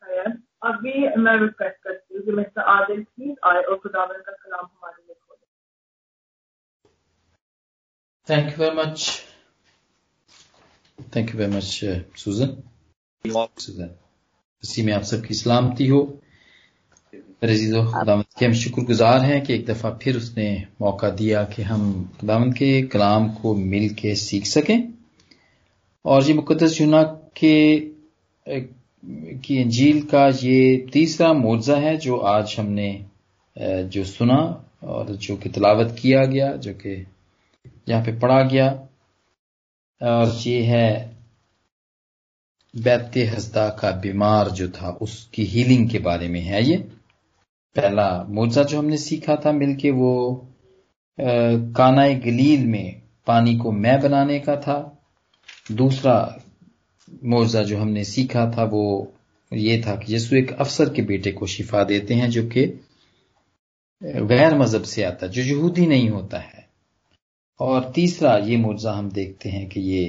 خیر ابھی میں ریکویسٹ کرتی ہوں کہ مسٹر عادل پلیز آئے اور خداون کا کلام ہمارے لیے کھولے۔ Thank you very much thank you very much Susan Susan اسی میں آپ سب کی سلامتی ہو۔ عزیز و خداوند کے ہم شکر گزار ہیں کہ ایک دفعہ پھر اس نے موقع دیا کہ ہم خداوند کے کلام کو مل کے سیکھ سکیں۔ اور یہ مقدس یونا کے کی انجیل کا یہ تیسرا معجزہ ہے جو آج ہم نے جو سنا اور جو کہ تلاوت کیا گیا، جو کہ یہاں پہ پڑھا گیا۔ اور یہ ہے بیت ہسدہ کا بیمار جو تھا، اس کی ہیلنگ کے بارے میں ہے یہ۔ پہلا معجزہ جو ہم نے سیکھا تھا مل کے وہ کانائے گلیل میں پانی کو میں بنانے کا تھا۔ دوسرا معجزہ جو ہم نے سیکھا تھا وہ یہ تھا کہ یسو ایک افسر کے بیٹے کو شفا دیتے ہیں جو کہ غیر مذہب سے آتا جو یہودی نہیں ہوتا ہے۔ اور تیسرا یہ معجزہ ہم دیکھتے ہیں کہ یہ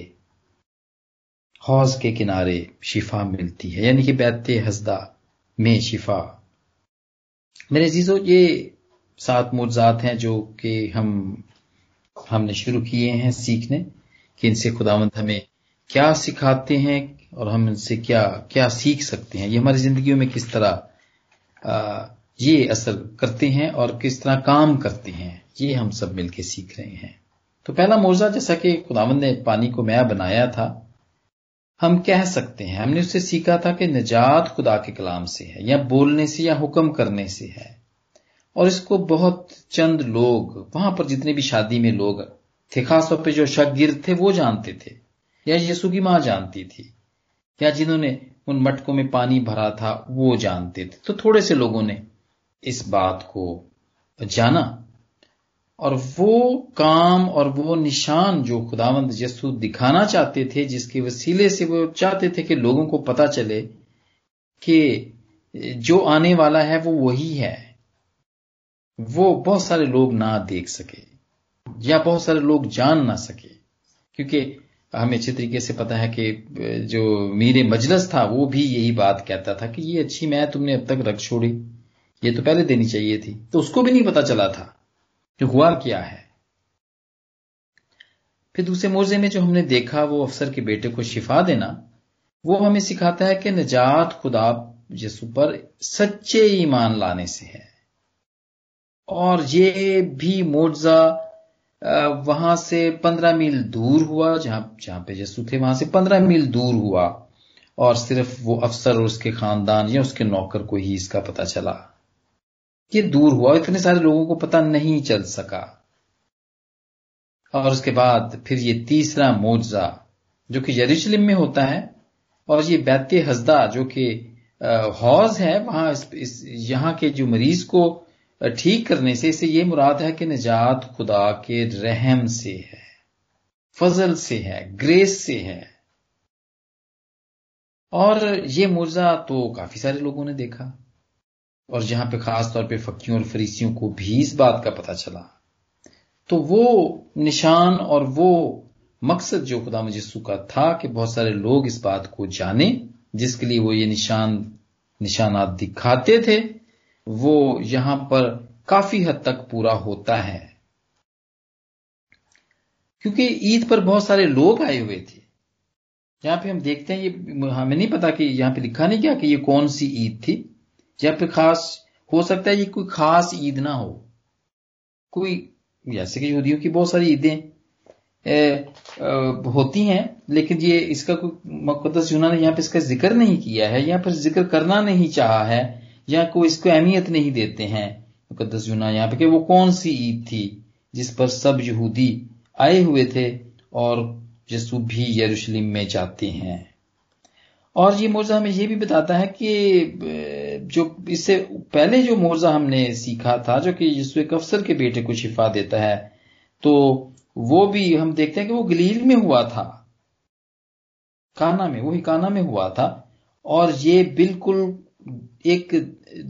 حوض کے کنارے شفا ملتی ہے یعنی کہ بیت حسدہ میں شفا۔ میرے عزیزو، یہ سات معجزات ہیں جو کہ ہم ہم نے شروع کیے ہیں سیکھنے، کہ ان سے خداوند ہمیں کیا سکھاتے ہیں اور ہم ان سے کیا کیا سیکھ سکتے ہیں؟ یہ ہماری زندگیوں میں کس طرح یہ اثر کرتے ہیں اور کس طرح کام کرتے ہیں؟ یہ ہم سب مل کے سیکھ رہے ہیں۔ تو پہلا موضوع جیسا کہ خداوند نے پانی کو میا بنایا تھا، ہم کہہ سکتے ہیں، ہم نے اس سے سیکھا تھا کہ نجات خدا کے کلام سے ہے، یا بولنے سے یا حکم کرنے سے ہے۔ اور اس کو بہت چند لوگ، وہاں پر جتنے بھی شادی میں لوگ تھے، خاص طور پہ جو شاگرد تھے، وہ جانتے تھے۔ یا یسو کی ماں جانتی تھی، یا جنہوں نے ان مٹکوں میں پانی بھرا تھا، وہ جانتے تھے۔ تو تھوڑے سے لوگوں نے اس بات کو جانا اور وہ کام اور وہ نشان جو خداوند یسو دکھانا چاہتے تھے، جس کے وسیلے سے وہ چاہتے تھے کہ لوگوں کو پتا چلے کہ جو آنے والا ہے وہ وہی ہے۔ وہ بہت سارے لوگ نہ دیکھ سکے یا بہت سارے لوگ جان نہ سکے، کیونکہ ہمیں اچھی طریقے سے پتا ہے کہ جو میرے مجلس تھا وہ بھی یہی بات کہتا تھا کہ یہ اچھی میں تم نے اب تک رکھ چھوڑی، یہ تو پہلے دینی چاہیے تھی۔ تو اس کو بھی نہیں پتا چلا تھا کہ ہوا کیا ہے۔ پھر دوسرے موضے میں جو ہم نے دیکھا، وہ افسر کے بیٹے کو شفا دینا، وہ ہمیں سکھاتا ہے کہ نجات خدا یسو پر سچے ایمان لانے سے ہے۔ اور یہ بھی معجزہ وہاں سے پندرہ میل دور ہوا جہاں جہاں پہ یسو تھے وہاں سے پندرہ میل دور ہوا۔ اور صرف وہ افسر اور اس کے خاندان یا اس کے نوکر کو ہی اس کا پتا چلا۔ یہ دور ہوا اتنے سارے لوگوں کو پتا نہیں چل سکا۔ اور اس کے بعد پھر یہ تیسرا معجزہ جو کہ یروشلم میں ہوتا ہے اور یہ بیت حسدہ جو کہ حوض ہے وہاں اس, اس یہاں کے جو مریض کو ٹھیک کرنے سے اسے یہ مراد ہے کہ نجات خدا کے رحم سے ہے، فضل سے ہے، گریس سے ہے۔ اور یہ مرزا تو کافی سارے لوگوں نے دیکھا۔ اور جہاں پہ خاص طور پہ فقیوں اور فریسیوں کو بھی اس بات کا پتا چلا، تو وہ نشان اور وہ مقصد جو خدا مجسو کا تھا کہ بہت سارے لوگ اس بات کو جانیں، جس کے لیے وہ یہ نشان، نشانات دکھاتے تھے۔ وہ یہاں پر کافی حد تک پورا ہوتا ہے۔ کیونکہ عید پر بہت سارے لوگ آئے ہوئے تھے۔ یہاں پہ ہم دیکھتے ہیں، یہ ہمیں نہیں پتا کہ یہاں پہ لکھا نہیں کیا کہ یہ کون سی عید تھی۔ یا پھر خاص ہو سکتا ہے یہ کوئی خاص عید نہ ہو۔ کوئی جیسے کہ یہودیوں کی بہت ساری عیدیں ہوتی ہیں، لیکن یہ اس کا کوئی مقدس یونا نے یہاں پہ اس کا ذکر نہیں کیا ہے، یہاں پر ذکر کرنا نہیں چاہا ہے۔ یا کوئی اس کو اہمیت نہیں دیتے ہیں۔ مقدس یونا یہاں پہ کہ وہ کون سی عید تھی جس پر سب یہودی آئے ہوئے تھے اور یسو بھی یروشلم میں جاتے ہیں۔ اور یہ موضوع ہمیں یہ بھی بتاتا ہے کہ جو اس سے پہلے جو موضوع ہم نے سیکھا تھا، جو کہ یسو ایک افسر کے بیٹے کو شفا دیتا ہے، تو وہ بھی ہم دیکھتے ہیں کہ وہ گلیل میں ہوا تھا۔ کانا میں، وہی کانا میں ہوا تھا۔ اور یہ بالکل ایک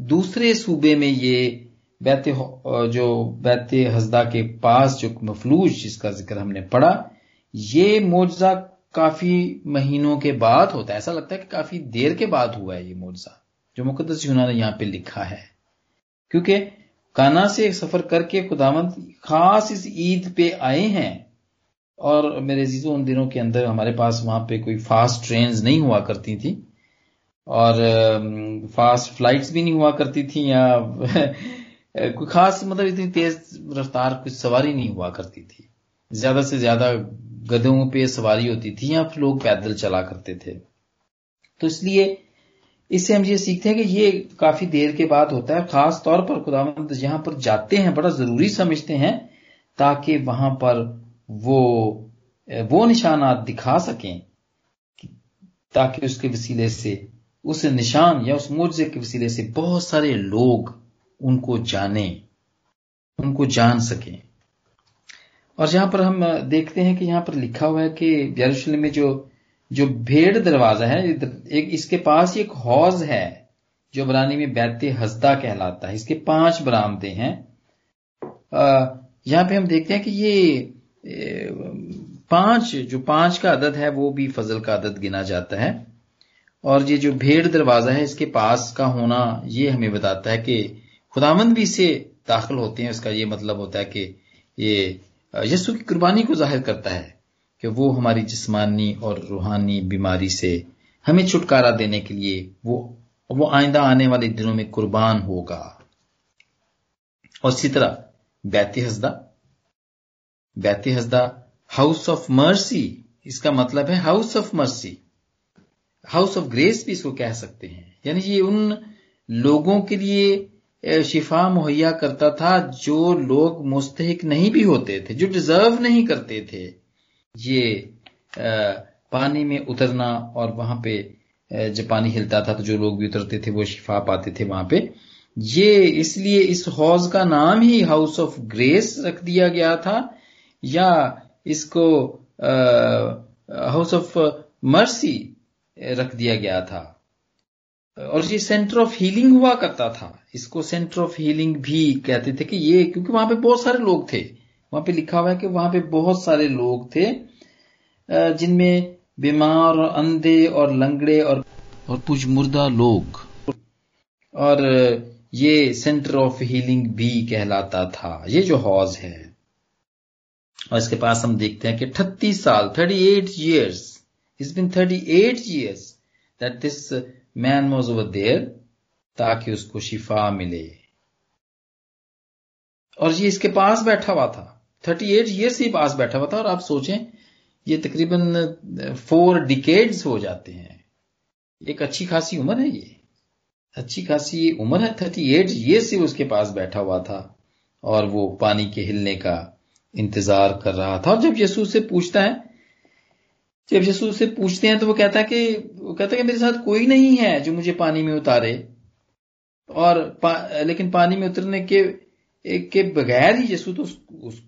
دوسرے صوبے میں یہ بیت جو بیت حسدہ کے پاس جو مفلوج جس کا ذکر ہم نے پڑھا، یہ معجزہ کافی مہینوں کے بعد ہوتا ہے۔ ایسا لگتا ہے کہ کافی دیر کے بعد ہوا ہے یہ معجزہ، جو مقدس یونا نے یہاں پہ لکھا ہے۔ کیونکہ کانا سے سفر کر کے خداوند خاص اس عید پہ آئے ہیں اور میرے عزیزوں، ان دنوں کے اندر ہمارے پاس وہاں پہ کوئی فاسٹ ٹرینز نہیں ہوا کرتی تھی اور فاسٹ فلائٹس بھی نہیں ہوا کرتی تھی یا کوئی خاص مطلب اتنی تیز رفتار کچھ سواری نہیں ہوا کرتی تھی۔ زیادہ سے زیادہ گدوں پہ سواری ہوتی تھی یا پھر لوگ پیدل چلا کرتے تھے۔ تو اس لیے اس سے ہم یہ سیکھتے ہیں کہ یہ کافی دیر کے بعد ہوتا ہے۔ خاص طور پر خدا یہاں پر جاتے ہیں، بڑا ضروری سمجھتے ہیں تاکہ وہاں پر وہ وہ نشانات دکھا سکیں تاکہ اس کے وسیلے سے اس نشان یا اس معجزے کے وسیلے سے بہت سارے لوگ ان کو جانیں ان کو جان سکیں۔ اور جہاں پر ہم دیکھتے ہیں کہ یہاں پر لکھا ہوا ہے کہ یروشلم میں جو جو بھیڑ دروازہ ہے، ایک اس کے پاس ایک حوض ہے، جو برانی میں بیت ہزدہ کہلاتا ہے۔ اس کے پانچ برامدے ہیں۔ یہاں پہ ہم دیکھتے ہیں کہ یہ پانچ، جو پانچ کا عدد ہے، وہ بھی فضل کا عدد گنا جاتا ہے۔ اور یہ جو بھیڑ دروازہ ہے اس کے پاس کا ہونا یہ ہمیں بتاتا ہے کہ خدامند بھی اسے داخل ہوتے ہیں، اس کا یہ مطلب ہوتا ہے کہ یہ یسو کی قربانی کو ظاہر کرتا ہے کہ وہ ہماری جسمانی اور روحانی بیماری سے ہمیں چھٹکارا دینے کے لیے وہ وہ آئندہ آنے والے دنوں میں قربان ہوگا۔ اور اسی طرح بیت حسدہ بیت حسدہ ہاؤس آف مرسی، اس کا مطلب ہے house of mercy. House of grace بھی اس کو کہہ سکتے ہیں۔ یعنی یہ ان لوگوں کے لیے شفا مہیا کرتا تھا جو لوگ مستحق نہیں بھی ہوتے تھے، جو ڈیزرو نہیں کرتے تھے۔ یہ پانی میں اترنا اور وہاں پہ جب پانی ہلتا تھا تو جو لوگ بھی اترتے تھے وہ شفا پاتے تھے وہاں پہ۔ یہ اس لیے اس حوض کا نام ہی ہاؤس آف گریس رکھ دیا گیا تھا۔ یا اس کو ہاؤس آف مرسی رکھ دیا گیا تھا۔ اور یہ سینٹر آف ہیلنگ ہوا کرتا تھا۔ اس کو سینٹر آف ہیلنگ بھی کہتے تھے کہ یہ کیونکہ وہاں پہ بہت سارے لوگ تھے۔ وہاں پہ لکھا ہوا ہے کہ وہاں پہ بہت سارے لوگ تھے جن میں بیمار اور اندھے اور لنگڑے اور اور کچھ مردہ لوگ۔ اور یہ سینٹر آف ہیلنگ بھی کہلاتا تھا۔ یہ جو حوض ہے۔ اور اس کے پاس ہم دیکھتے ہیں کہ اٹھتیس سال، thirty eight years It's been 38 years that this uh, man was over there تاکہ اس کو شفا ملے۔ اور یہ اس کے پاس بیٹھا ہوا تھا۔ 38 ایٹ ایئر سے پاس بیٹھا ہوا تھا اور آپ سوچیں، یہ تقریباً uh, فور ڈیکیڈز ہو جاتے ہیں۔ ایک اچھی خاصی عمر ہے یہ۔ اچھی خاصی عمر ہے۔ 38 ایٹ ایئر سے اس کے پاس بیٹھا ہوا تھا اور وہ پانی کے ہلنے کا انتظار کر رہا تھا۔ اور جب یسوع سے پوچھتا ہے جب یسوع سے پوچھتے ہیں تو وہ کہتا ہے کہ وہ کہتا ہے کہ میرے ساتھ کوئی نہیں ہے جو مجھے پانی میں اتارے۔ اور پا، لیکن پانی میں اترنے کے کے بغیر ہی یسو تو اس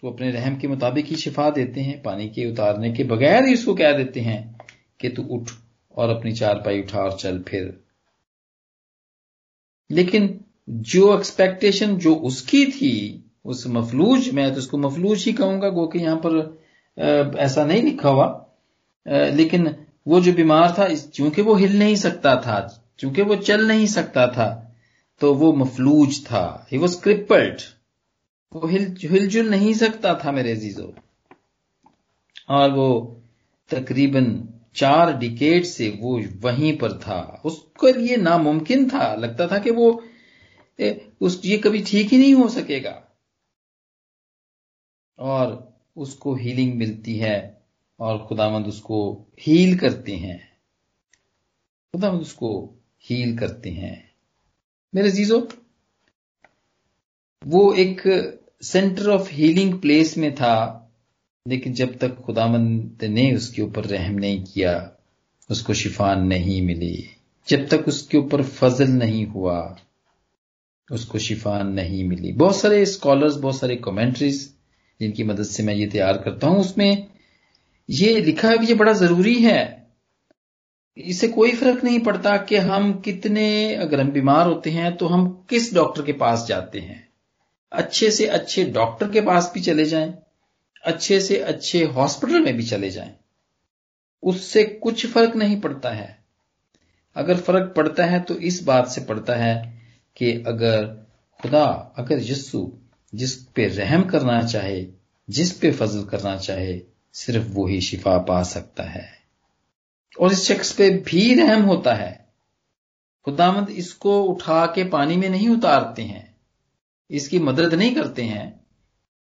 کو اپنے رحم کے مطابق ہی شفا دیتے ہیں، پانی کے اتارنے کے بغیر ہی اس کو کہہ دیتے ہیں کہ تو اٹھ اور اپنی چار پائی اٹھا اور چل پھر۔ لیکن جو ایکسپیکٹیشن جو اس کی تھی، اس مفلوج، میں تو اس کو مفلوج ہی کہوں گا، گو کہ یہاں پر ایسا نہیں لکھا ہوا۔ لیکن وہ جو بیمار تھا چونکہ وہ ہل نہیں سکتا تھا، چونکہ وہ چل نہیں سکتا تھا، تو وہ مفلوج تھا۔ ہی واز کرپلڈ وہ ہل ہل جل نہیں سکتا تھا میرے عزیزو۔ اور وہ تقریباً چار ڈیکیڈ سے وہ وہیں پر تھا۔ اس کے لیے ناممکن تھا، لگتا تھا کہ وہ اس یہ کبھی ٹھیک ہی نہیں ہو سکے گا۔ اور اس کو ہیلنگ ملتی ہے۔ اور خدا مند اس کو ہیل کرتے ہیں۔ خدا مند اس کو ہیل کرتے ہیں۔ میرے عزیزو، وہ ایک سینٹر آف ہیلنگ پلیس میں تھا، لیکن جب تک خدا مند نے اس کے اوپر رحم نہیں کیا، اس کو شفا نہیں ملی۔ جب تک اس کے اوپر فضل نہیں ہوا، اس کو شفا نہیں ملی۔ بہت سارے اسکالرز بہت سارے کمنٹریز جن کی مدد سے میں یہ تیار کرتا ہوں، اس میں یہ لکھا ہے یہ بڑا ضروری ہے۔ اس سے کوئی فرق نہیں پڑتا کہ ہم کتنے اگر ہم بیمار ہوتے ہیں تو ہم کس ڈاکٹر کے پاس جاتے ہیں۔ اچھے سے اچھے ڈاکٹر کے پاس بھی چلے جائیں، اچھے سے اچھے ہاسپٹل میں بھی چلے جائیں۔ اس سے کچھ فرق نہیں پڑتا ہے۔ اگر فرق پڑتا ہے تو اس بات سے پڑتا ہے کہ اگر خدا، اگر یسو جس پہ رحم کرنا چاہے، جس پہ فضل کرنا چاہے صرف وہی شفا پا سکتا ہے۔ اور اس شخص پہ بھی رحم ہوتا ہے۔ خدامند اس کو اٹھا کے پانی میں نہیں اتارتے ہیں۔ اس کی مدد نہیں کرتے ہیں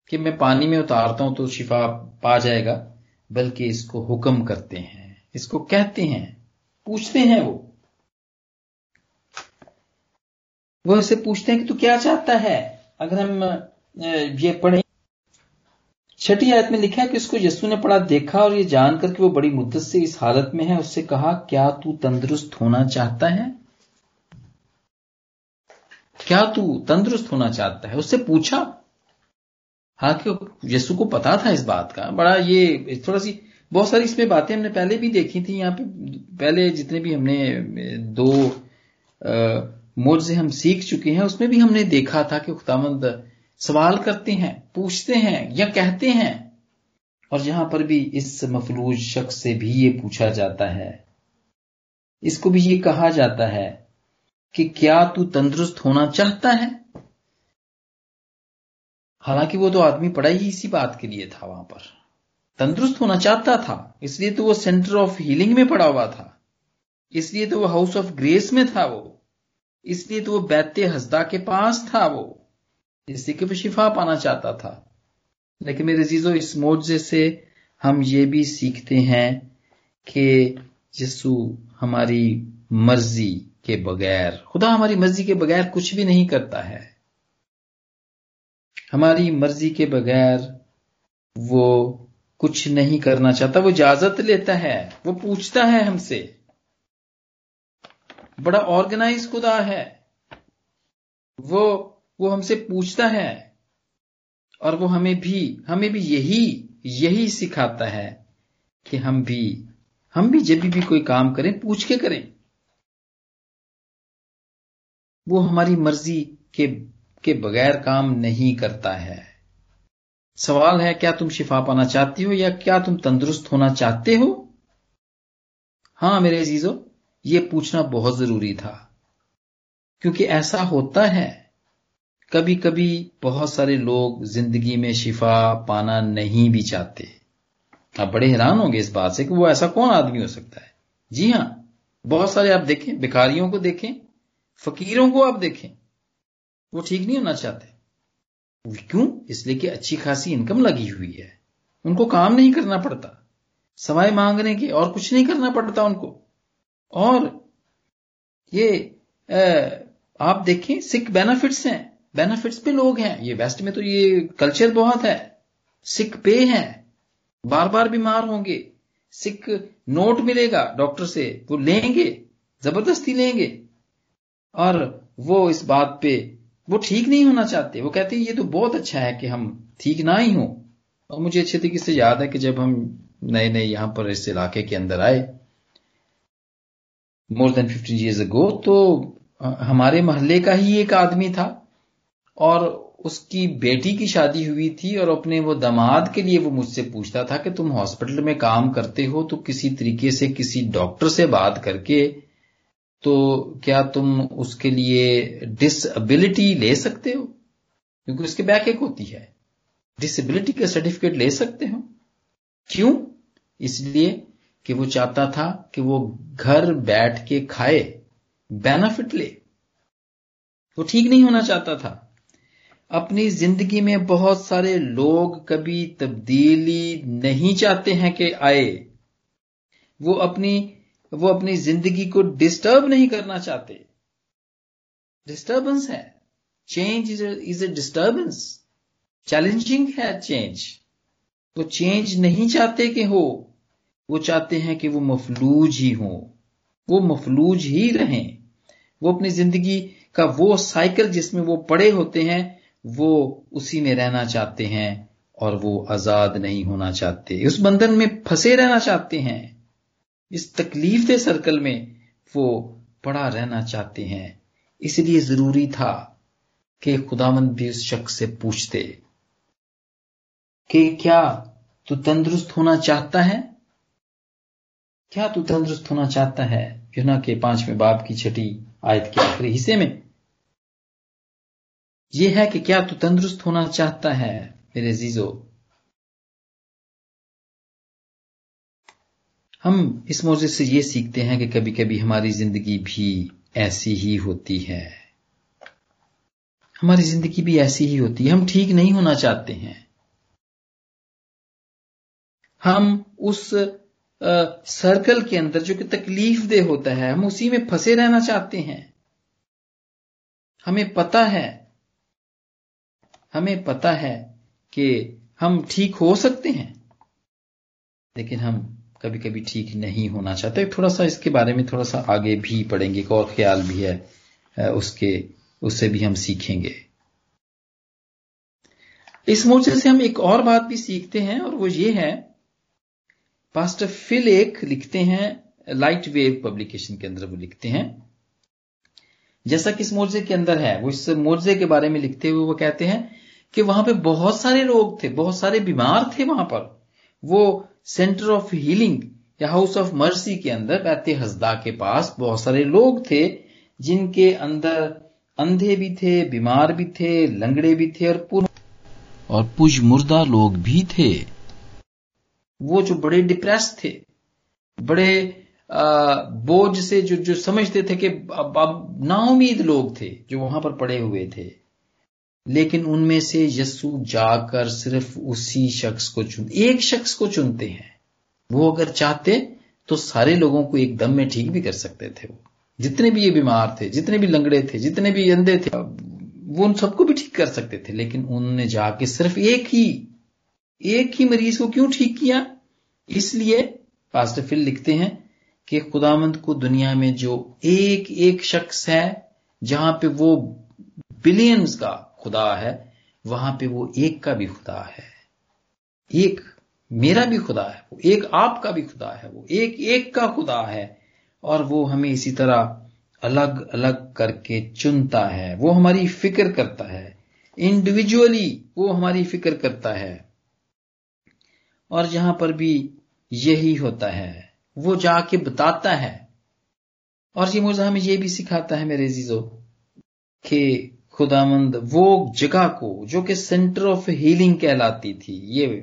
کہ میں پانی میں اتارتا ہوں تو شفا پا جائے گا، بلکہ اس کو حکم کرتے ہیں۔ اس کو کہتے ہیں، پوچھتے ہیں وہ۔ وہ اسے پوچھتے ہیں کہ تو کیا چاہتا ہے؟ اگر ہم یہ پڑھیں چھٹی آیت میں لکھا ہے کہ اس کو یسو نے پڑھا، دیکھا اور یہ جان کر کہ وہ بڑی مدت سے اس حالت میں ہے، اس سے کہا، کیا تو تندرست ہونا چاہتا ہے؟ کیا تو تندرست ہونا چاہتا ہے؟ اس سے پوچھا۔ ہاں کہ یسو کو پتا تھا اس بات کا۔ بڑا یہ، تھوڑا سی، بہت ساری اس میں باتیں ہم نے پہلے بھی دیکھی تھی یہاں پہ پہلے جتنے بھی ہم نے، دو موجے ہم سیکھ چکے ہیں، اس میں بھی ہم نے دیکھا تھا کہ خداوند سوال کرتے ہیں، پوچھتے ہیں یا کہتے ہیں۔ اور یہاں پر بھی اس مفلوج شخص سے بھی یہ پوچھا جاتا ہے۔ اس کو بھی یہ کہا جاتا ہے کہ کیا تو تندرست ہونا چاہتا ہے؟ حالانکہ وہ تو آدمی پڑا ہی اسی بات کے لیے تھا وہاں پر۔ تندرست ہونا چاہتا تھا، اس لیے تو وہ سینٹر آف ہیلنگ میں پڑا ہوا تھا۔ اس لیے تو وہ ہاؤس آف گریس میں تھا وہ۔ اس لیے تو وہ بیت ہزدہ کے پاس تھا وہ۔ اس لیے کہ وہ شفا پانا چاہتا تھا۔ لیکن میرے عزیزو، اس معجزے سے ہم یہ بھی سیکھتے ہیں کہ یسو ہماری مرضی کے بغیر، خدا ہماری مرضی کے بغیر کچھ بھی نہیں کرتا ہے۔ ہماری مرضی کے بغیر وہ کچھ نہیں کرنا چاہتا، وہ اجازت لیتا ہے، وہ پوچھتا ہے ہم سے۔ بڑا آرگنائز خدا ہے۔ وہ وہ ہم سے پوچھتا ہے اور وہ ہمیں بھی ہمیں بھی یہی یہی سکھاتا ہے کہ ہم بھی ہم بھی جب بھی کوئی کام کریں، پوچھ کے کریں۔ وہ ہماری مرضی کے کے بغیر کام نہیں کرتا ہے۔ سوال ہے، کیا تم شفا پانا چاہتی ہو یا کیا تم تندرست ہونا چاہتے ہو؟ ہاں میرے عزیزو، یہ پوچھنا بہت ضروری تھا۔ کیونکہ ایسا ہوتا ہے۔ کبھی کبھی بہت سارے لوگ زندگی میں شفا پانا نہیں بھی چاہتے۔ آپ بڑے حیران ہوں گے اس بات سے کہ وہ ایسا کون آدمی ہو سکتا ہے؟ جی ہاں بہت سارے آپ دیکھیں بیکاریوں کو دیکھیں، فقیروں کو آپ دیکھیں، وہ ٹھیک نہیں ہونا چاہتے۔ کیوں؟ اس لیے کہ اچھی خاصی انکم لگی ہوئی ہے۔ ان کو کام نہیں کرنا پڑتا۔ سوائے مانگنے کے اور کچھ نہیں کرنا پڑتا ان کو۔ اور یہ آپ دیکھیں، سکھ بینیفٹس ہیں۔ بینیفٹس پہ لوگ ہیں۔ یہ ویسٹ میں تو یہ کلچر بہت ہے۔ سکھ پے ہیں بار بار بیمار ہوں گے۔ سکھ نوٹ ملے گا ڈاکٹر سے۔ وہ لیں گے۔ زبردستی لیں گے۔ اور وہ اس بات پہ وہ ٹھیک نہیں ہونا چاہتے۔ وہ کہتے ہیں، یہ تو بہت اچھا ہے کہ ہم ٹھیک نہ ہی ہوں۔ اور مجھے اچھے طریقے سے یاد ہے کہ جب ہم نئے نئے یہاں پر اس علاقے کے اندر آئے مور دین ففٹین ایئرز اگو تو ہمارے محلے کا ہی ایک آدمی تھا۔ اور اس کی بیٹی کی شادی ہوئی تھی اور اپنے وہ دماد کے لیے وہ مجھ سے پوچھتا تھا کہ تم ہاسپٹل میں کام کرتے ہو تو کسی طریقے سے کسی ڈاکٹر سے بات کر کے تو کیا تم اس کے لیے ڈس ابلٹی لے سکتے ہو؟ کیونکہ اس کے بیک ایک ہوتی ہے۔ ڈس ابلٹی کا سرٹیفکیٹ لے سکتے ہو؟ کیوں؟ اس لیے کہ وہ چاہتا تھا کہ وہ گھر بیٹھ کے کھائے بینیفٹ لے۔ وہ ٹھیک نہیں ہونا چاہتا تھا۔ اپنی زندگی میں بہت سارے لوگ کبھی تبدیلی نہیں چاہتے ہیں کہ آئے۔ وہ اپنی وہ اپنی زندگی کو ڈسٹرب نہیں کرنا چاہتے۔ ڈسٹربنس ہے۔ Change is a disturbance challenging ہے چینج وہ چینج نہیں چاہتے کہ ہو۔ وہ چاہتے ہیں کہ وہ مفلوج ہی ہوں۔ وہ مفلوج ہی رہیں۔ وہ اپنی زندگی کا وہ سائیکل جس میں وہ پڑے ہوتے ہیں۔ وہ اسی میں رہنا چاہتے ہیں اور وہ آزاد نہیں ہونا چاہتے۔ اس بندھن میں پھنسے رہنا چاہتے ہیں۔ اس تکلیف دے سرکل میں وہ پڑا رہنا چاہتے ہیں۔ اس لیے ضروری تھا کہ خدا مند بھی اس شخص سے پوچھتے کہ کیا تو تندرست ہونا چاہتا ہے؟ کیا تو تندرست ہونا چاہتا ہے؟ یونا کے پانچویں باپ کی چھٹی آیت کے آخری حصے میں یہ ہے کہ کیا تو تندرست ہونا چاہتا ہے میرے عزیزو؟ ہم اس موضوع سے یہ سیکھتے ہیں کہ کبھی کبھی ہماری زندگی بھی ایسی ہی ہوتی ہے۔ ہماری زندگی بھی ایسی ہی ہوتی ہے۔ ہم ٹھیک نہیں ہونا چاہتے ہیں۔ ہم اس سرکل کے اندر جو کہ تکلیف دہ ہوتا ہے، ہم اسی میں پھنسے رہنا چاہتے ہیں۔ ہمیں پتا ہے ہمیں پتا ہے کہ ہم ٹھیک ہو سکتے ہیں۔ لیکن ہم کبھی کبھی ٹھیک نہیں ہونا چاہتے۔ تھوڑا سا اس کے بارے میں تھوڑا سا آگے بھی پڑھیں گے۔ ایک اور خیال بھی ہے اس کے، اس سے بھی ہم سیکھیں گے۔ اس موجے سے ہم ایک اور بات بھی سیکھتے ہیں اور وہ یہ ہے پاسٹر فل ایک لکھتے ہیں لائٹ ویو پبلیکیشن کے اندر وہ لکھتے ہیں۔ جیسا کہ اس مورزے کے اندر ہے، وہ اس مورزے کے بارے میں لکھتے ہوئے وہ کہتے ہیں کہ وہاں پہ بہت سارے لوگ تھے، بہت سارے بیمار تھے وہاں پر۔ وہ سینٹر آف ہیلنگ یا ہاؤس آف مرسی کے اندر بیت ہزدا کے پاس بہت سارے لوگ تھے، جن کے اندر اندھے بھی تھے، بیمار بھی تھے، لنگڑے بھی تھے اور پور اور پج مردہ لوگ بھی تھے۔ وہ جو بڑے ڈپریس تھے، بڑے بوجھ سے جو جو سمجھتے تھے کہ اب اب نا امید لوگ تھے جو وہاں پر پڑے ہوئے تھے۔ لیکن ان میں سے یسو جا کر صرف اسی شخص کو چن ایک شخص کو چنتے ہیں۔ وہ اگر چاہتے تو سارے لوگوں کو ایک دم میں ٹھیک بھی کر سکتے تھے۔ وہ جتنے بھی یہ بیمار تھے، جتنے بھی لنگڑے تھے، جتنے بھی اندھے تھے، وہ ان سب کو بھی ٹھیک کر سکتے تھے۔ لیکن انہوں نے جا کے صرف ایک ہی ایک ہی مریض کو کیوں ٹھیک کیا؟ اس لیے پاسٹر فل لکھتے ہیں کہ خدامند کو دنیا میں جو ایک ایک شخص ہے، جہاں پہ وہ بلینز کا خدا ہے، وہاں پہ وہ ایک کا بھی خدا ہے۔ ایک میرا بھی خدا ہے، وہ ایک آپ کا بھی خدا ہے، وہ ایک ایک کا خدا ہے۔ اور وہ ہمیں اسی طرح الگ الگ کر کے چنتا ہے، وہ ہماری فکر کرتا ہے۔ انڈیویجلی وہ ہماری فکر کرتا ہے۔ اور جہاں پر بھی یہی ہوتا ہے۔ وہ جا کے بتاتا ہے۔ اور یہ موزہ ہمیں یہ بھی سکھاتا ہے میرے عزیزو کہ خدا مند وہ جگہ کو جو کہ سینٹر آف ہیلنگ کہلاتی تھی، یہ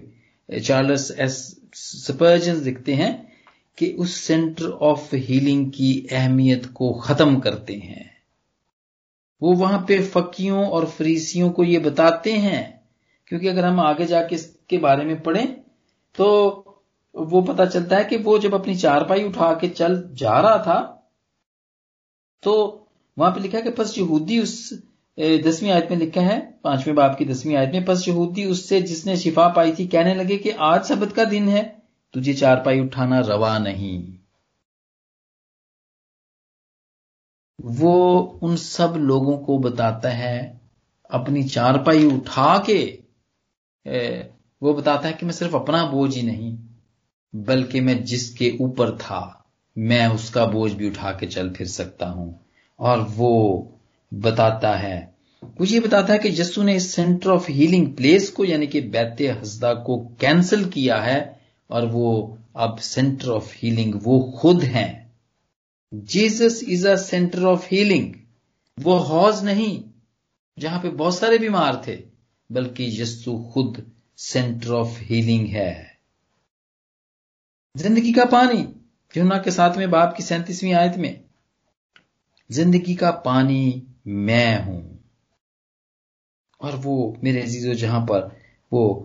چارلس ایس سپرجن لکھتے ہیں کہ اس سینٹر آف ہیلنگ کی اہمیت کو ختم کرتے ہیں۔ وہ وہاں پہ فقیوں اور فریسیوں کو یہ بتاتے ہیں، کیونکہ اگر ہم آگے جا کے اس کے بارے میں پڑھیں تو وہ پتا چلتا ہے کہ وہ جب اپنی چارپائی اٹھا کے چل جا رہا تھا، تو وہاں پہ لکھا کہ پس یہودی اس دسویں آیت میں لکھا ہے، پانچویں باپ کی دسویں آیت میں، پس یہودی اس سے جس نے شفا پائی تھی کہنے لگے کہ آج سبت کا دن ہے، تجھے چار پائی اٹھانا روا نہیں۔ وہ ان سب لوگوں کو بتاتا ہے، اپنی چار پائی اٹھا کے وہ بتاتا ہے کہ میں صرف اپنا بوجھ ہی نہیں بلکہ میں جس کے اوپر تھا، میں اس کا بوجھ بھی اٹھا کے چل پھر سکتا ہوں۔ اور وہ بتاتا ہے، وہ یہ بتاتا ہے کہ یسو نے اس سینٹر آف ہیلنگ پلیس کو یعنی کہ بیت حسدہ کو کینسل کیا ہے، اور وہ اب سینٹر آف ہیلنگ وہ خود ہیں۔ Jesus is a centre of healing, وہ حوض نہیں جہاں پہ بہت سارے بیمار تھے، بلکہ یسو خود سینٹر آف ہیلنگ ہے۔ زندگی کا پانی یونا کے ساتھ میں باپ کی سینتیسویں آیت میں، زندگی کا پانی میں ہوں۔ اور وہ میرے عزیزوں جہاں پر وہ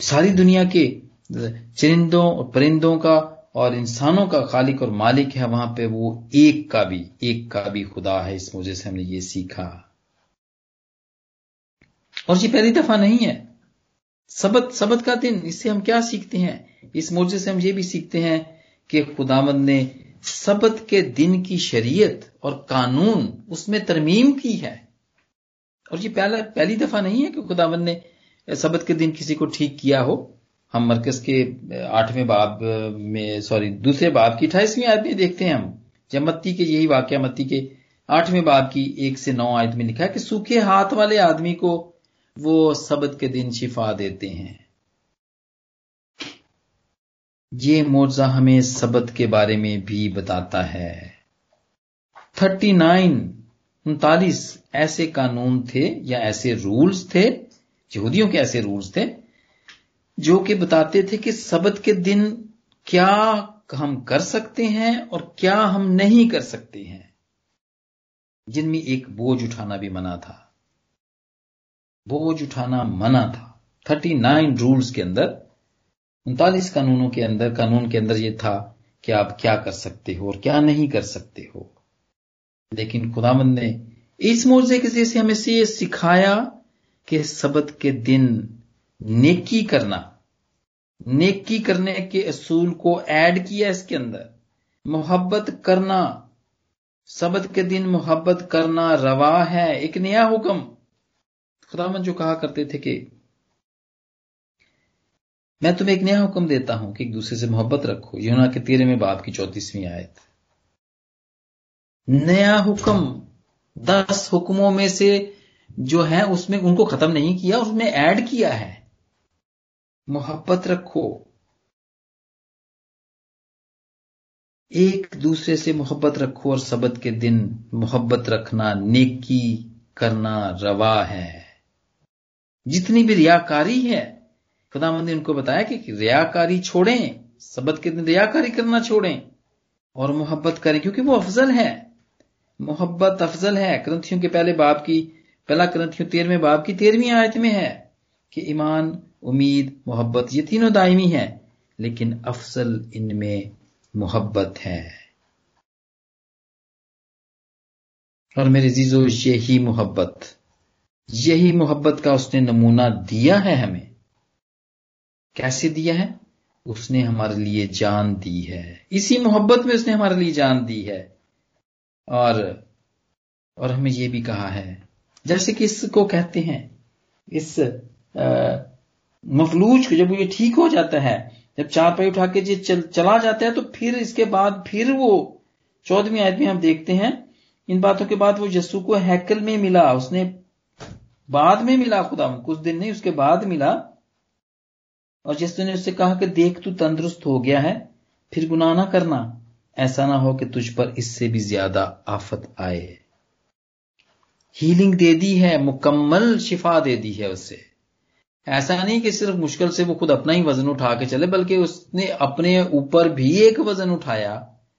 ساری دنیا کے چرندوں اور پرندوں کا اور انسانوں کا خالق اور مالک ہے، وہاں پہ وہ ایک کا بھی، ایک کا بھی خدا ہے، اس موجے سے ہم نے یہ سیکھا۔ اور یہ پہلی دفعہ نہیں ہے۔ سبت سبت کا دن، اس سے ہم کیا سیکھتے ہیں؟ اس موجے سے ہم یہ بھی سیکھتے ہیں کہ خداوند نے سبت کے دن کی شریعت اور قانون اس میں ترمیم کی ہے۔ اور یہ پہلا پہلی دفعہ نہیں ہے کہ خداون نے سبت کے دن کسی کو ٹھیک کیا ہو۔ ہم مرکز کے آٹھویں باب میں سوری، دوسرے باب کی اٹھائیسویں آدمی دیکھتے ہیں ہم۔ جب متی کے یہی واقعہ متی کے آٹھویں باب کی ایک سے نو آیت میں لکھا ہے کہ سوکھے ہاتھ والے آدمی کو وہ سبت کے دن شفا دیتے ہیں۔ یہ معجزہ ہمیں سبت کے بارے میں بھی بتاتا ہے۔ تھرٹی نائن، انتالیس، ایسے قانون تھے یا ایسے رولز تھے؟ یہودیوں کے ایسے رولز تھے جو کہ بتاتے تھے کہ سبت کے دن کیا ہم کر سکتے ہیں اور کیا ہم نہیں کر سکتے ہیں۔ جن میں ایک بوجھ اٹھانا بھی منع تھا۔ بوجھ اٹھانا منع تھا۔ تھرٹی نائن رولز کے اندر انتالیس قانونوں کے اندر، قانون کے اندر یہ تھا کہ آپ کیا کر سکتے ہو اور کیا نہیں کر سکتے ہو۔ لیکن خدا مند نے اس موضے کے ذریعے سے ہمیں سے یہ سکھایا کہ سبت کے دن نیکی کرنا، نیکی کرنے کے اصول کو ایڈ کیا اس کے اندر۔ محبت کرنا، سبت کے دن محبت کرنا روا ہے، ایک نیا حکم۔ خدا مند جو کہا کرتے تھے کہ میں تمہیں ایک نیا حکم دیتا ہوں کہ ایک دوسرے سے محبت رکھو۔ یونا کے تیرے میں باپ کی چوتیسویں آیت۔ نیا حکم۔ دس حکموں میں سے جو ہے اس میں ان کو ختم نہیں کیا اس میں ایڈ کیا ہے۔ محبت رکھو۔ ایک دوسرے سے محبت رکھو، اور سبت کے دن محبت رکھنا، نیکی کرنا روا ہے۔ جتنی بھی ریاکاری ہے خدا مند نے ان کو بتایا کہ ریاکاری چھوڑیں، سبت کے دن ریاکاری کرنا چھوڑیں اور محبت کریں، کیونکہ وہ افضل ہے۔ محبت افضل ہے۔ کرنتھیوں کے پہلے باپ کی، پہلا کرنتھیوں تیرہویں باپ کی تیرہویں آیت میں ہے کہ ایمان، امید، محبت یہ تینوں دائمی ہیں، لیکن افضل ان میں محبت ہے۔ اور میرے زیزو یہی محبت یہی محبت کا اس نے نمونہ دیا ہے ہمیں۔ کیسے دیا ہے؟ اس نے ہمارے لیے جان دی ہے۔ اسی محبت میں اس نے ہمارے لیے جان دی ہے۔ اور اور ہمیں یہ بھی کہا ہے، جیسے کہ اس کو کہتے ہیں، اس مفلوج کو جب یہ ٹھیک ہو جاتا ہے، جب چار پائی اٹھا کے جی چلا جاتا ہے، تو پھر اس کے بعد پھر وہ چودہویں آیت میں ہم دیکھتے ہیں، ان باتوں کے بعد وہ یسو کو ہیکل میں ملا، اس نے بعد میں ملا، خدا، کچھ دن نہیں، اس کے بعد ملا۔ اور جس نے اس سے کہا کہ دیکھ تو تندرست ہو گیا ہے، پھر گناہ نہ کرنا۔ ایسا نہ ہو کہ تجھ پر اس سے بھی زیادہ آفت آئے۔ ہیلنگ دے دی ہے، مکمل شفا دے دی ہے اس سے ایسا نہیں کہ صرف مشکل سے وہ خود اپنا ہی وزن اٹھا کے چلے، بلکہ اس نے اپنے اوپر بھی ایک وزن اٹھایا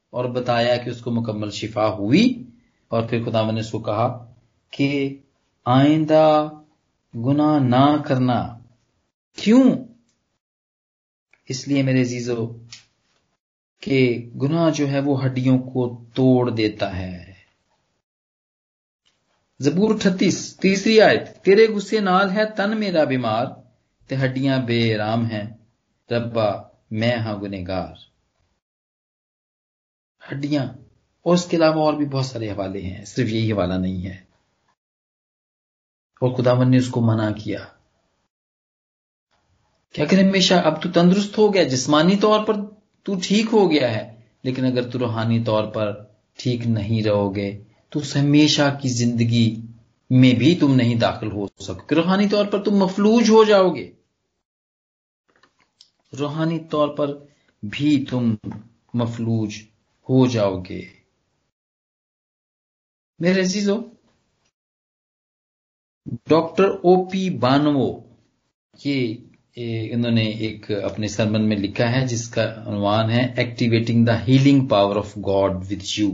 اور بتایا کہ اس کو مکمل شفا ہوئی۔ اور پھر خدا نے اس کو کہا کہ آئندہ گناہ نہ کرنا۔ کیوں؟ اس لیے میرے زیزو کہ گناہ جو ہے وہ ہڈیوں کو توڑ دیتا ہے۔ زبور اٹھتیس، تیسری آیت، تیرے غصے نال ہے، تن میرا بیمار، تے ہڈیاں بے رام ہیں۔ ربا، میں ہاں گنےگار ہڈیاں، اور اس کے علاوہ اور بھی بہت سارے حوالے ہیں، صرف یہی حوالہ نہیں ہے۔ اور خداون نے اس کو منع کیا۔ کیا کہ ہمیشہ اب تو تندرست ہو گیا، جسمانی طور پر تو ٹھیک ہو گیا ہے، لیکن اگر تو روحانی طور پر ٹھیک نہیں رہو گے، تو اس ہمیشہ کی زندگی میں بھی تم نہیں داخل ہو سکتے روحانی طور پر تم مفلوج ہو جاؤ گے۔ روحانی طور پر بھی تم مفلوج ہو جاؤ گے۔ میرے عزیزو، ڈاکٹر او پی بانو یہ انہوں نے ایک اپنے سرمن میں لکھا ہے، جس کا عنوان ہے activating the healing power of God with you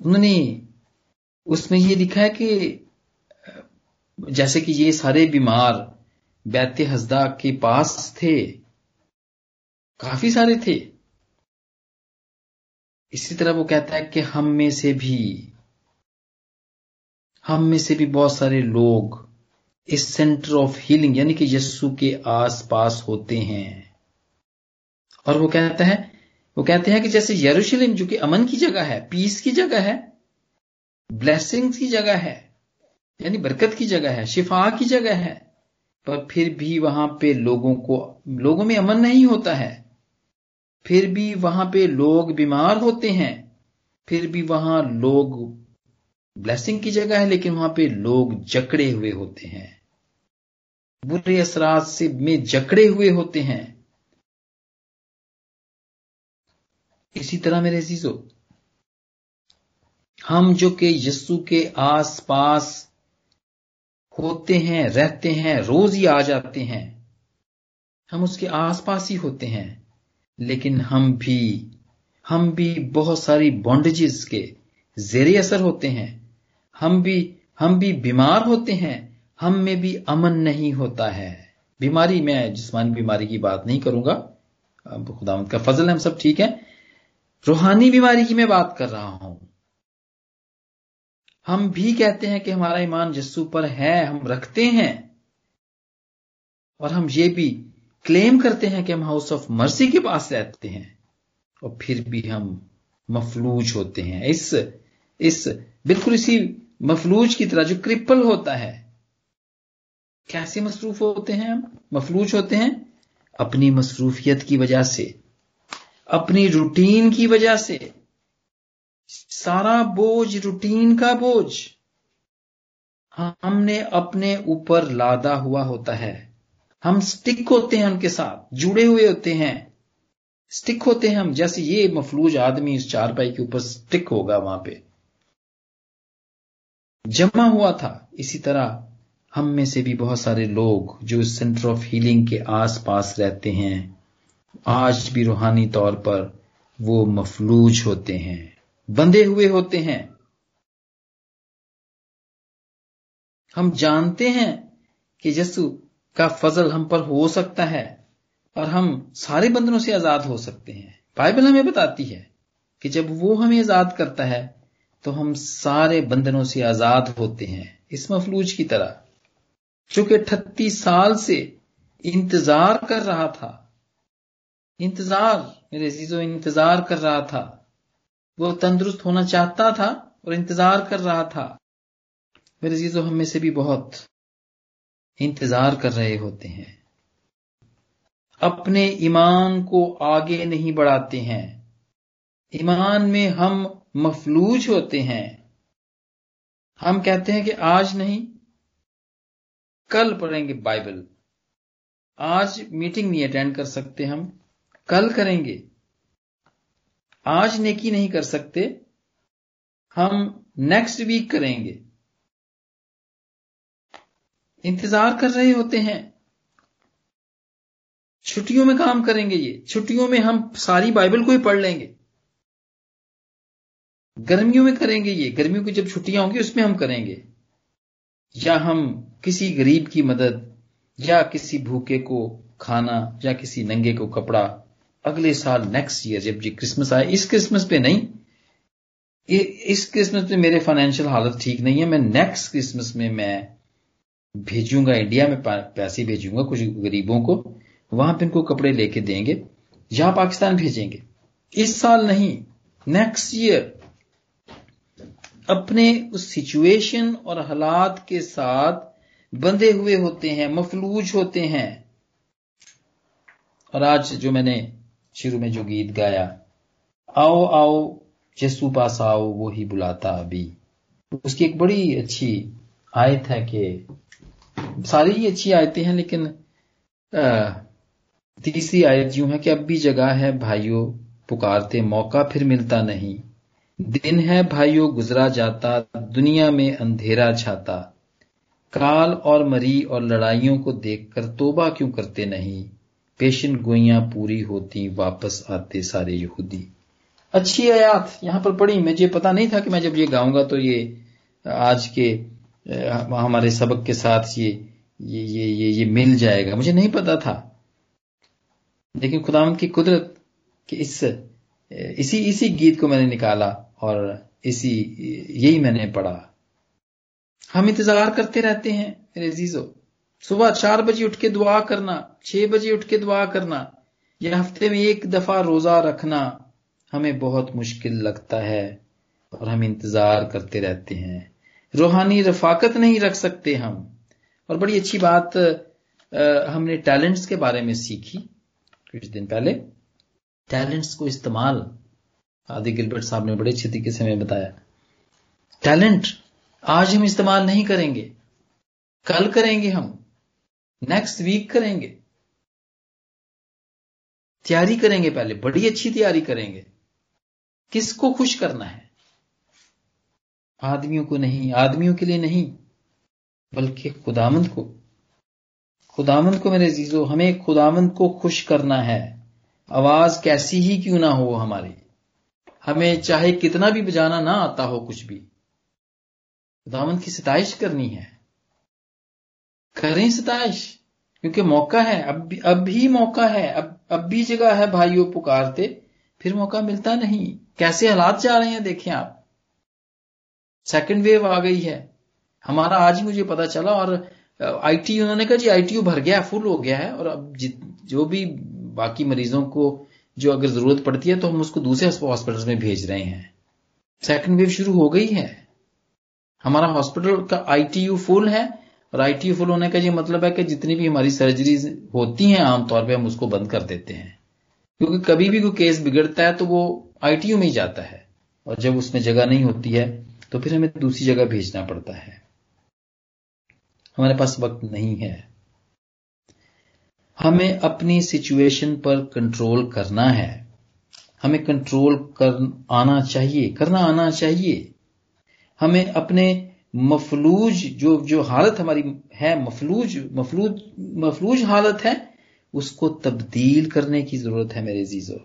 انہوں نے اس میں یہ لکھا ہے کہ جیسے کہ یہ سارے بیمار بیت حسدہ کے پاس تھے، کافی سارے تھے۔ اسی طرح وہ کہتا ہے کہ ہم میں سے بھی، ہم میں سے بھی بہت سارے لوگ اس سینٹر آف ہیلنگ یعنی کہ یسو کے آس پاس ہوتے ہیں۔ اور وہ کہتا ہے، وہ کہتے ہیں کہ جیسے یروشلم، جو کہ امن کی جگہ ہے پیس کی جگہ ہے بلیسنگ کی جگہ ہے یعنی برکت کی جگہ ہے، شفا کی جگہ ہے، پر پھر بھی وہاں پہ لوگوں کو، لوگوں میں امن نہیں ہوتا ہے۔ پھر بھی وہاں پہ لوگ بیمار ہوتے ہیں۔ پھر بھی وہاں لوگ بلیسنگ کی جگہ ہے، لیکن وہاں پہ لوگ جکڑے ہوئے ہوتے ہیں۔ برے اثرات سے میں جکڑے ہوئے ہوتے ہیں۔ اسی طرح میرے عزیزو، ہم جو کہ یسو کے آس پاس ہوتے ہیں، رہتے ہیں روز ہی آ جاتے ہیں، ہم اس کے آس پاس ہی ہوتے ہیں۔ لیکن ہم بھی ہم بھی بہت ساری بونڈیجز کے زیر اثر ہوتے ہیں۔ ہم بھی ہم بھی بیمار ہوتے ہیں، ہم میں بھی امن نہیں ہوتا ہے۔ بیماری، میں جسمانی بیماری کی بات نہیں کروں گا۔ خدا کا فضل ہے، ہم سب ٹھیک ہے روحانی بیماری کی میں بات کر رہا ہوں۔ ہم بھی کہتے ہیں کہ ہمارا ایمان جسو پر ہے، ہم رکھتے ہیں۔ اور ہم یہ بھی کلیم کرتے ہیں کہ ہم ہاؤس آف مرسی کے پاس رہتے ہیں۔ اور پھر بھی ہم مفلوج ہوتے ہیں۔ اس اس، بالکل اسی مفلوج کی طرح جو کرپل ہوتا ہے۔ کیسے مصروف ہوتے ہیں ہم؟ مفلوج ہوتے ہیں اپنی مصروفیت کی وجہ سے، اپنی روٹین کی وجہ سے۔ سارا بوجھ روٹین کا بوجھ۔ ہم نے اپنے اوپر لادا ہوا ہوتا ہے۔ ہم سٹک ہوتے ہیں ان کے ساتھ، جڑے ہوئے ہوتے ہیں۔ سٹک ہوتے ہیں ہم، جیسے یہ مفلوج آدمی اس چار پائی کے اوپر سٹک ہوگا وہاں پہ۔ جمع ہوا تھا۔ اسی طرح ہم میں سے بھی بہت سارے لوگ جو سینٹر آف ہیلنگ کے آس پاس رہتے ہیں، آج بھی روحانی طور پر وہ مفلوج ہوتے ہیں بندے ہوئے ہوتے ہیں۔ ہم جانتے ہیں کہ یسو کا فضل ہم پر ہو سکتا ہے اور ہم سارے بندنوں سے آزاد ہو سکتے ہیں۔ بائبل ہمیں بتاتی ہے کہ جب وہ ہمیں آزاد کرتا ہے تو ہم سارے بندنوں سے آزاد ہوتے ہیں اس مفلوج کی طرح۔ چونکہ اٹھتیس سال سے انتظار کر رہا تھا۔ انتظار، میرے عزیزو، انتظار کر رہا تھا۔ وہ تندرست ہونا چاہتا تھا اور انتظار کر رہا تھا۔ میرے عزیزو، ہم میں سے بھی بہت انتظار کر رہے ہوتے ہیں۔ اپنے ایمان کو آگے نہیں بڑھاتے ہیں۔ ایمان میں ہم مفلوج ہوتے ہیں۔ ہم کہتے ہیں کہ آج نہیں، کل پڑھیں گے بائبل۔ آج میٹنگ نہیں اٹینڈ کر سکتے ہم، کل کریں گے۔ آج نیکی نہیں کر سکتے، ہم نیکسٹ ویک کریں گے۔ انتظار کر رہے ہوتے ہیں۔ چھٹیوں میں کام کریں گے یہ۔ چھٹیوں میں ہم ساری بائبل کو ہی پڑھ لیں گے۔ گرمیوں میں کریں گے یہ، گرمیوں کی جب چھٹیاں ہوں گی، اس میں ہم کریں گے۔ یا ہم کسی غریب کی مدد، یا کسی بھوکے کو کھانا، یا کسی ننگے کو کپڑا۔ اگلے سال نیکسٹ ایئر جب جی کرسمس آئے، اس کرسمس پہ نہیں۔ اس کرسمس پہ میرے فائنینشیل حالت ٹھیک نہیں ہے۔ میں نیکسٹ کرسمس میں میں بھیجوں گا انڈیا میں پیسے بھیجوں گا کچھ غریبوں کو۔ وہاں پہ ان کو کپڑے لے کے دیں گے، یا پاکستان بھیجیں گے۔ اس سال نہیں نیکسٹ ایئر اپنے اس سچویشن اور حالات کے ساتھ بندے ہوئے ہوتے ہیں، مفلوج ہوتے ہیں۔ اور آج جو میں نے شروع میں جو گیت گایا، آؤ آؤ، جسو پاس آؤ، وہی بلاتا ابھی۔ اس کی ایک بڑی اچھی آیت ہے کہ ساری ہی اچھی آیتیں ہیں، لیکن تیسری آیت یوں ہے کہ اب بھی جگہ ہے بھائیوں پکارتے، موقع پھر ملتا نہیں۔ دن ہے بھائیوں گزرا جاتا دنیا میں اندھیرا چھاتا۔ کال اور مری اور لڑائیوں کو دیکھ کر توبہ کیوں کرتے نہیں؟ پیشن گوئیاں پوری ہوتی واپس آتے سارے یہودی۔ اچھی آیات یہاں پر پڑھی مجھے پتا نہیں تھا کہ میں جب یہ گاؤں گا تو یہ آج کے ہمارے سبق کے ساتھ یہ یہ, یہ, یہ, یہ مل جائے گا۔ مجھے نہیں پتا تھا۔ لیکن خداوند کی قدرت کہ اس اسی اسی گیت کو میں نے نکالا۔ اور اسی یہی میں نے پڑھا۔ ہم انتظار کرتے رہتے ہیں میرے عزیزو۔ صبح چار بجے اٹھ کے دعا کرنا، چھ بجے اٹھ کے دعا کرنا، یا ہفتے میں ایک دفعہ روزہ رکھنا ہمیں بہت مشکل لگتا ہے اور ہم انتظار کرتے رہتے ہیں۔ روحانی رفاقت نہیں رکھ سکتے ہم۔ اور بڑی اچھی بات ہم نے ٹیلنٹس کے بارے میں سیکھی کچھ دن پہلے۔ ٹیلنٹس کو استعمال آدی گلبرٹ صاحب نے بڑے اچھے طریقے سے ہمیں بتایا۔ ٹیلنٹ آج ہم استعمال نہیں کریں گے۔ کل کریں گے ہم۔ نیکسٹ ویک کریں گے۔ تیاری کریں گے پہلے۔ بڑی اچھی تیاری کریں گے۔ کس کو خوش کرنا ہے؟ آدمیوں کو نہیں، آدمیوں کے لیے نہیں، بلکہ خدامند کو۔ خدامند کو میرے عزیزو، ہمیں خدامند کو خوش کرنا ہے۔ آواز کیسی ہی کیوں نہ ہو ہماری۔ ہمیں چاہے کتنا بھی بجانا نہ آتا ہو کچھ بھی۔ خدامند کی ستائش کرنی ہے۔ کریں ستائش، کیونکہ موقع ہے۔ اب بھی اب بھی موقع ہے۔ اب اب بھی جگہ ہے بھائیوں پکارتے، پھر موقع ملتا نہیں۔ کیسے حالات جا رہے ہیں دیکھیں آپ۔ سیکنڈ ویو آ گئی ہے۔ ہمارا آج مجھے پتا چلا اور آئی ٹی، انہوں نے کہا جی آئی ٹی یو بھر گیا ہے فل ہو گیا ہے اور اب جو بھی باقی مریضوں کو جو اگر ضرورت پڑتی ہے تو ہم اس کو دوسرے ہاسپٹل میں بھیج رہے ہیں۔ سیکنڈ ویو شروع ہو گئی ہے۔ ہمارا ہاسپٹل کا آئی ٹی یو فل ہے اور آئی ٹی یو فل ہونے کا یہ مطلب ہے کہ جتنی بھی ہماری سرجریز ہوتی ہیں عام طور پہ ہم اس کو بند کر دیتے ہیں۔ کیونکہ کبھی بھی کوئی کیس بگڑتا ہے تو وہ آئی ٹی یو میں ہی جاتا ہے۔ اور جب اس میں جگہ نہیں ہوتی ہے تو پھر ہمیں دوسری جگہ بھیجنا پڑتا ہے۔ ہمارے پاس وقت نہیں ہے۔ ہمیں اپنی سچویشن پر کنٹرول کرنا ہے۔ ہمیں کنٹرول کر آنا چاہیے، کرنا آنا چاہیے۔ ہمیں اپنے مفلوج جو جو حالت ہماری ہے، مفلوج مفلوج مفلوج حالت ہے، اس کو تبدیل کرنے کی ضرورت ہے میرے عزیزو۔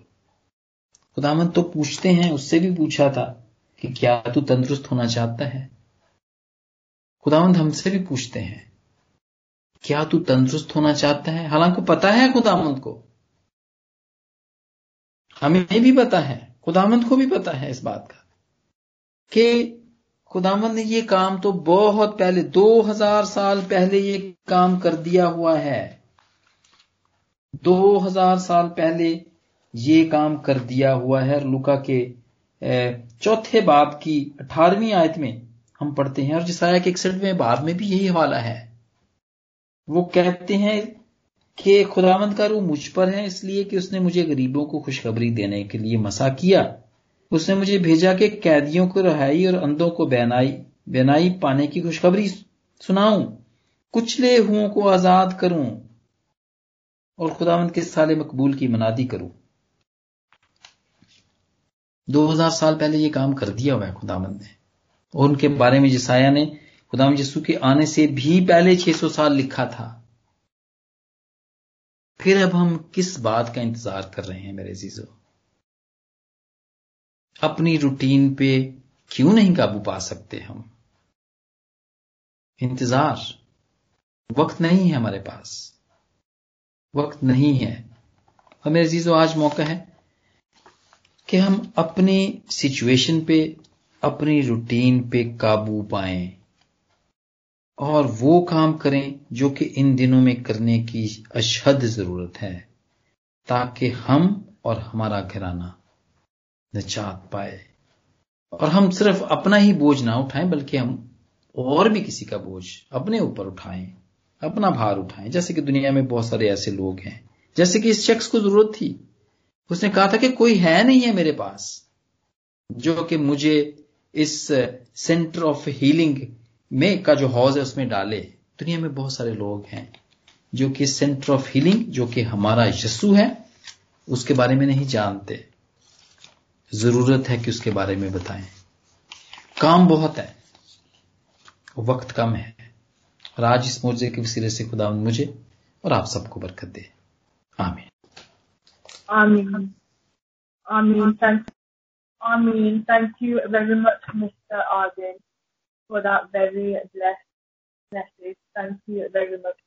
خدامت تو پوچھتے ہیں، اس سے بھی پوچھا تھا کہ کیا تو تندرست ہونا چاہتا ہے؟ خداوند ہم سے بھی پوچھتے ہیں۔ کیا تو تندرست ہونا چاہتا ہے؟ حالانکہ پتا ہے خداوند کو۔ ہمیں بھی پتا ہے۔ خداوند کو بھی پتا ہے اس بات کا۔ کہ خداوند نے یہ کام تو بہت پہلے، دو ہزار سال پہلے یہ کام کر دیا ہوا ہے۔ دو ہزار سال پہلے یہ کام کر دیا ہوا ہے۔ لکا کے چوتھے باب کی اٹھارہویں آیت میں ہم پڑھتے ہیں۔ اور جس آیا کہ اکسٹھویں باب میں بھی یہی حوالہ ہے۔ وہ کہتے ہیں کہ خداوند کا روح مجھ پر ہے، اس لیے کہ اس نے مجھے غریبوں کو خوشخبری دینے کے لیے مسا کیا۔ اس نے مجھے بھیجا کہ قیدیوں کو رہائی اور اندوں کو بینائی بینائی پانے کی خوشخبری سناؤں، کچلے ہوں کو آزاد کروں اور خداوند کے سال مقبول کی منادی کروں۔ دو ہزار سال پہلے یہ کام کر دیا ہوا ہے خداوند نے اور ان کے بارے میں جسایا نے خدا یسو کے آنے سے بھی پہلے چھ سو سال لکھا تھا۔ پھر اب ہم کس بات کا انتظار کر رہے ہیں میرے عزیزو؟ اپنی روٹین پہ کیوں نہیں قابو پا سکتے ہم؟ انتظار۔ وقت نہیں ہے ہمارے پاس۔ وقت نہیں ہے۔ اور میرے عزیزو، آج موقع ہے کہ ہم اپنی سچویشن پہ، اپنی روٹین پہ قابو پائیں۔ اور وہ کام کریں جو کہ ان دنوں میں کرنے کی اشد ضرورت ہے، تاکہ ہم اور ہمارا گھرانہ نجات پائے۔ اور ہم صرف اپنا ہی بوجھ نہ اٹھائیں، بلکہ ہم اور بھی کسی کا بوجھ اپنے اوپر اٹھائیں، اپنا بھار اٹھائیں۔ جیسے کہ دنیا میں بہت سارے ایسے لوگ ہیں، جیسے کہ اس شخص کو ضرورت تھی۔ اس نے کہا تھا کہ کوئی ہے نہیں ہے میرے پاس، جو کہ مجھے اس سینٹر آف ہیلنگ میں کا جو ہاؤس ہے اس میں ڈالے، دنیا میں بہت سارے لوگ ہیں جو کہ سینٹر آف ہیلنگ جو کہ ہمارا یسو ہے، اس کے بارے میں نہیں جانتے۔ ضرورت ہے کہ اس کے بارے میں بتائیں۔ کام بہت ہے، وقت کم ہے۔ اور آج اس موجے کے وسیلے سے خدا مجھے اور آپ سب کو برکت دے۔ آمین۔ آمین۔ آمین۔ آمین۔ Thank you very much mister آدین for that very blessed message. Thank you very much